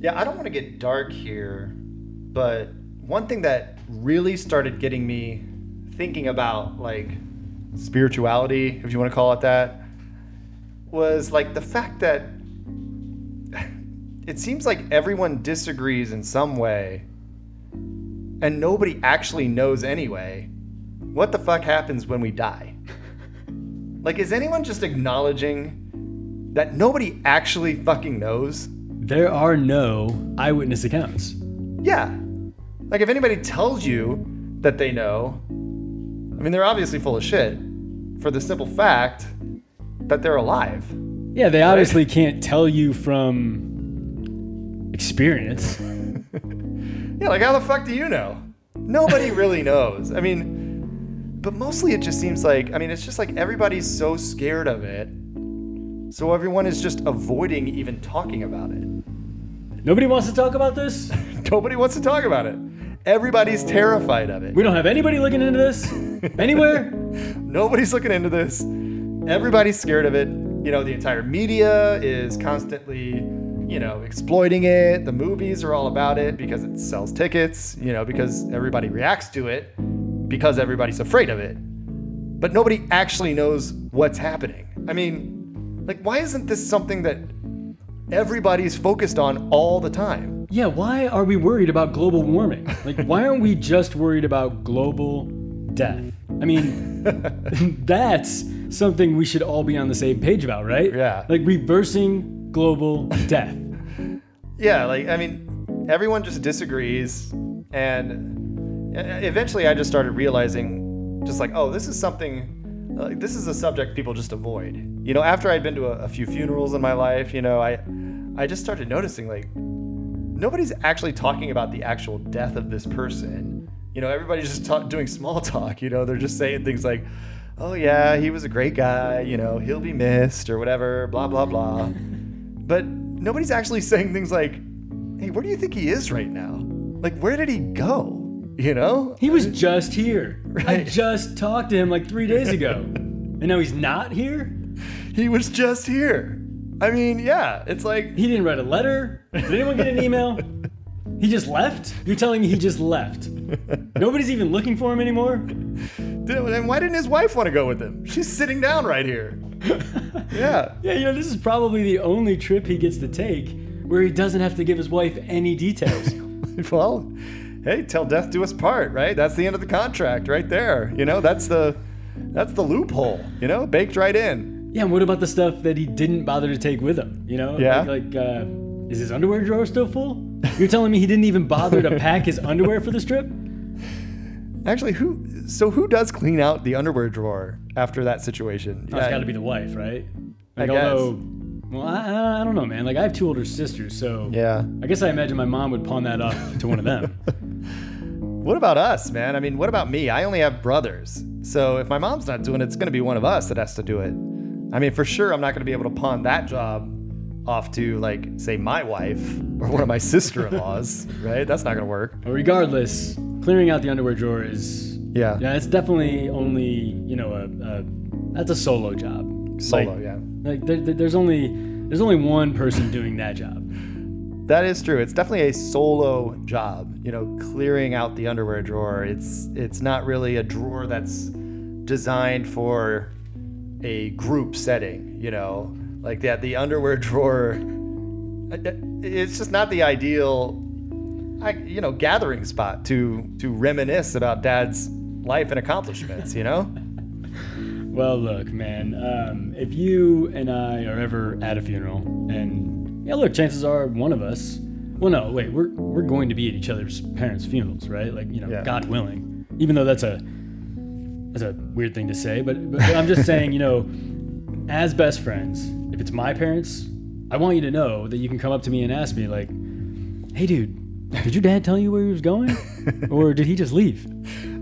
Yeah, I don't want to get dark here, but one thing that really started getting me thinking about like spirituality, if you want to call it that, was like the fact that it seems like everyone disagrees in some way and nobody actually knows anyway what the fuck happens when we die. Like, is anyone just acknowledging that nobody actually fucking knows? There are no eyewitness accounts. Yeah. Like, if anybody tells you that they know, I mean, they're obviously full of shit for the simple fact that they're alive. Yeah, they obviously can't tell you from experience. Yeah, like, how the fuck do you know? Nobody really knows. I mean, but mostly it just seems like, I mean, it's just like everybody's so scared of it. So everyone is just avoiding even talking about it. Nobody wants to talk about this. Nobody wants to talk about it. Everybody's terrified of it. We don't have anybody looking into this anywhere. Nobody's looking into this. Everybody's scared of it. You know, the entire media is constantly, you know, exploiting it. The movies are all about it because it sells tickets, you know, because everybody reacts to it because everybody's afraid of it. But nobody actually knows what's happening. I mean, like, why isn't this something that everybody's focused on all the time? Yeah, why are we worried about global warming? Like, why aren't we just worried about global death? I mean, that's something we should all be on the same page about, right? Yeah. Like reversing global death. Yeah, like I mean, everyone just disagrees, and eventually, I just started realizing, just like, oh, this is something. Like, this is a subject people just avoid. You know, after I'd been to a, a few funerals in my life, you know, I, I just started noticing like, nobody's actually talking about the actual death of this person. You know, everybody's just ta- doing small talk. You know, they're just saying things like, "Oh yeah, he was a great guy. You know, he'll be missed or whatever." Blah blah blah. But nobody's actually saying things like, "Hey, where do you think he is right now? Like, where did he go?" You know? He was just here. I just talked to him like three days ago. And now he's not here? He was just here. I mean, yeah, it's like He didn't write a letter? Did anyone get an email? He just left? You're telling me he just left? Nobody's even looking for him anymore? then why didn't his wife want to go with him? She's sitting down right here. Yeah. Yeah, you know, this is probably the only trip he gets to take where he doesn't have to give his wife any details. well, hey, till death do us part, right? That's the end of the contract right there. You know, that's the that's the loophole, you know, baked right in. Yeah, and what about the stuff that he didn't bother to take with him? You know? Yeah. Like, like uh, is his underwear drawer still full? You're telling me he didn't even bother to pack his underwear for this trip? Actually, who so who does clean out the underwear drawer after that situation? Oh, it's got to be the wife, right? Like, guess. although, well, I, I- I don't know, man. Like, I have two older sisters, so Yeah. I guess I imagine my mom would pawn that off to one of them. What about us, man? I mean, what about me? I only have brothers. So if my mom's not doing it, it's going to be one of us that has to do it. I mean, for sure, I'm not going to be able to pawn that job off to, like, say, my wife or one of my sister in laws, right? That's not going to work. but regardless, clearing out the underwear drawer is Yeah. yeah, it's definitely only you know a, a that's a solo job. Solo, Like- yeah. Like there, there- there's only there's only one person doing that job. That is true. It's definitely a solo job. You know, clearing out the underwear drawer. It's it's not really a drawer that's designed for a group setting. You know, like that the underwear drawer. It's just not the ideal, you know, gathering spot to to reminisce about Dad's life and accomplishments. You know. Well, look, man. Um, if you and I are ever at a funeral, and yeah, look, chances are one of us. Well, no, wait. We're we're going to be at each other's parents' funerals, right? Like you know, Yeah. God willing. Even though that's a that's a weird thing to say, but, but I'm just saying, you know, as best friends, if it's my parents, I want you to know that you can come up to me and ask me, like, "Hey, dude, did your dad tell you where he was going, or did he just leave?"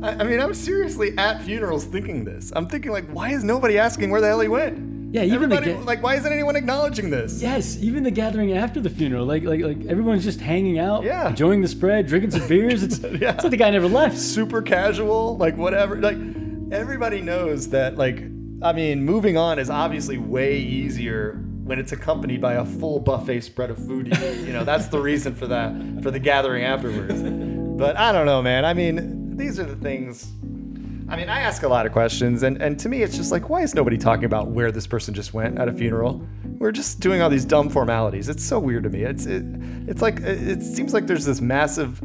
I, I mean, I'm seriously at funerals thinking this. I'm thinking like, why is nobody asking where the hell he went? Yeah, even the Everybody, ga- like, why isn't anyone acknowledging this? Yes, even the gathering after the funeral, like like like everyone's just hanging out, Yeah. enjoying the spread, drinking some beers. It's, Yeah. it's like the guy never left. super casual, like whatever. Like everybody knows that like I mean, moving on is obviously way easier when it's accompanied by a full buffet spread of food. You know, that's the reason for that for the gathering afterwards. But I don't know, man. I mean, these are the things. I mean, I ask a lot of questions, and, and to me, it's just like, why is nobody talking about where this person just went at a funeral? We're just doing all these dumb formalities. It's so weird to me. It's it, it's like it seems like there's this massive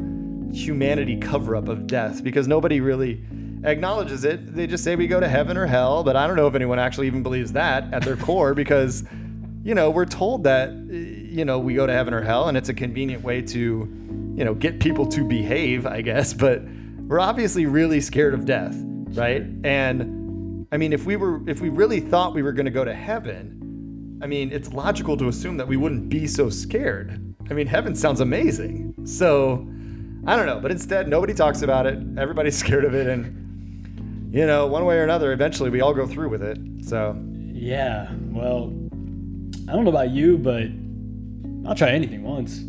humanity cover up of death because nobody really acknowledges it. They just say we go to heaven or hell, but I don't know if anyone actually even believes that at their core because, you know, we're told that, you know, we go to heaven or hell and it's a convenient way to, you know, get people to behave, I guess, but we're obviously really scared of death, right? And I mean, if we were, if we really thought we were going to go to heaven, I mean, it's logical to assume that we wouldn't be so scared. I mean, heaven sounds amazing. So, I don't know, but instead, nobody talks about it. Everybody's scared of it, and you know, one way or another, eventually we all go through with it. So, yeah, well, I don't know about you, but I'll try anything once.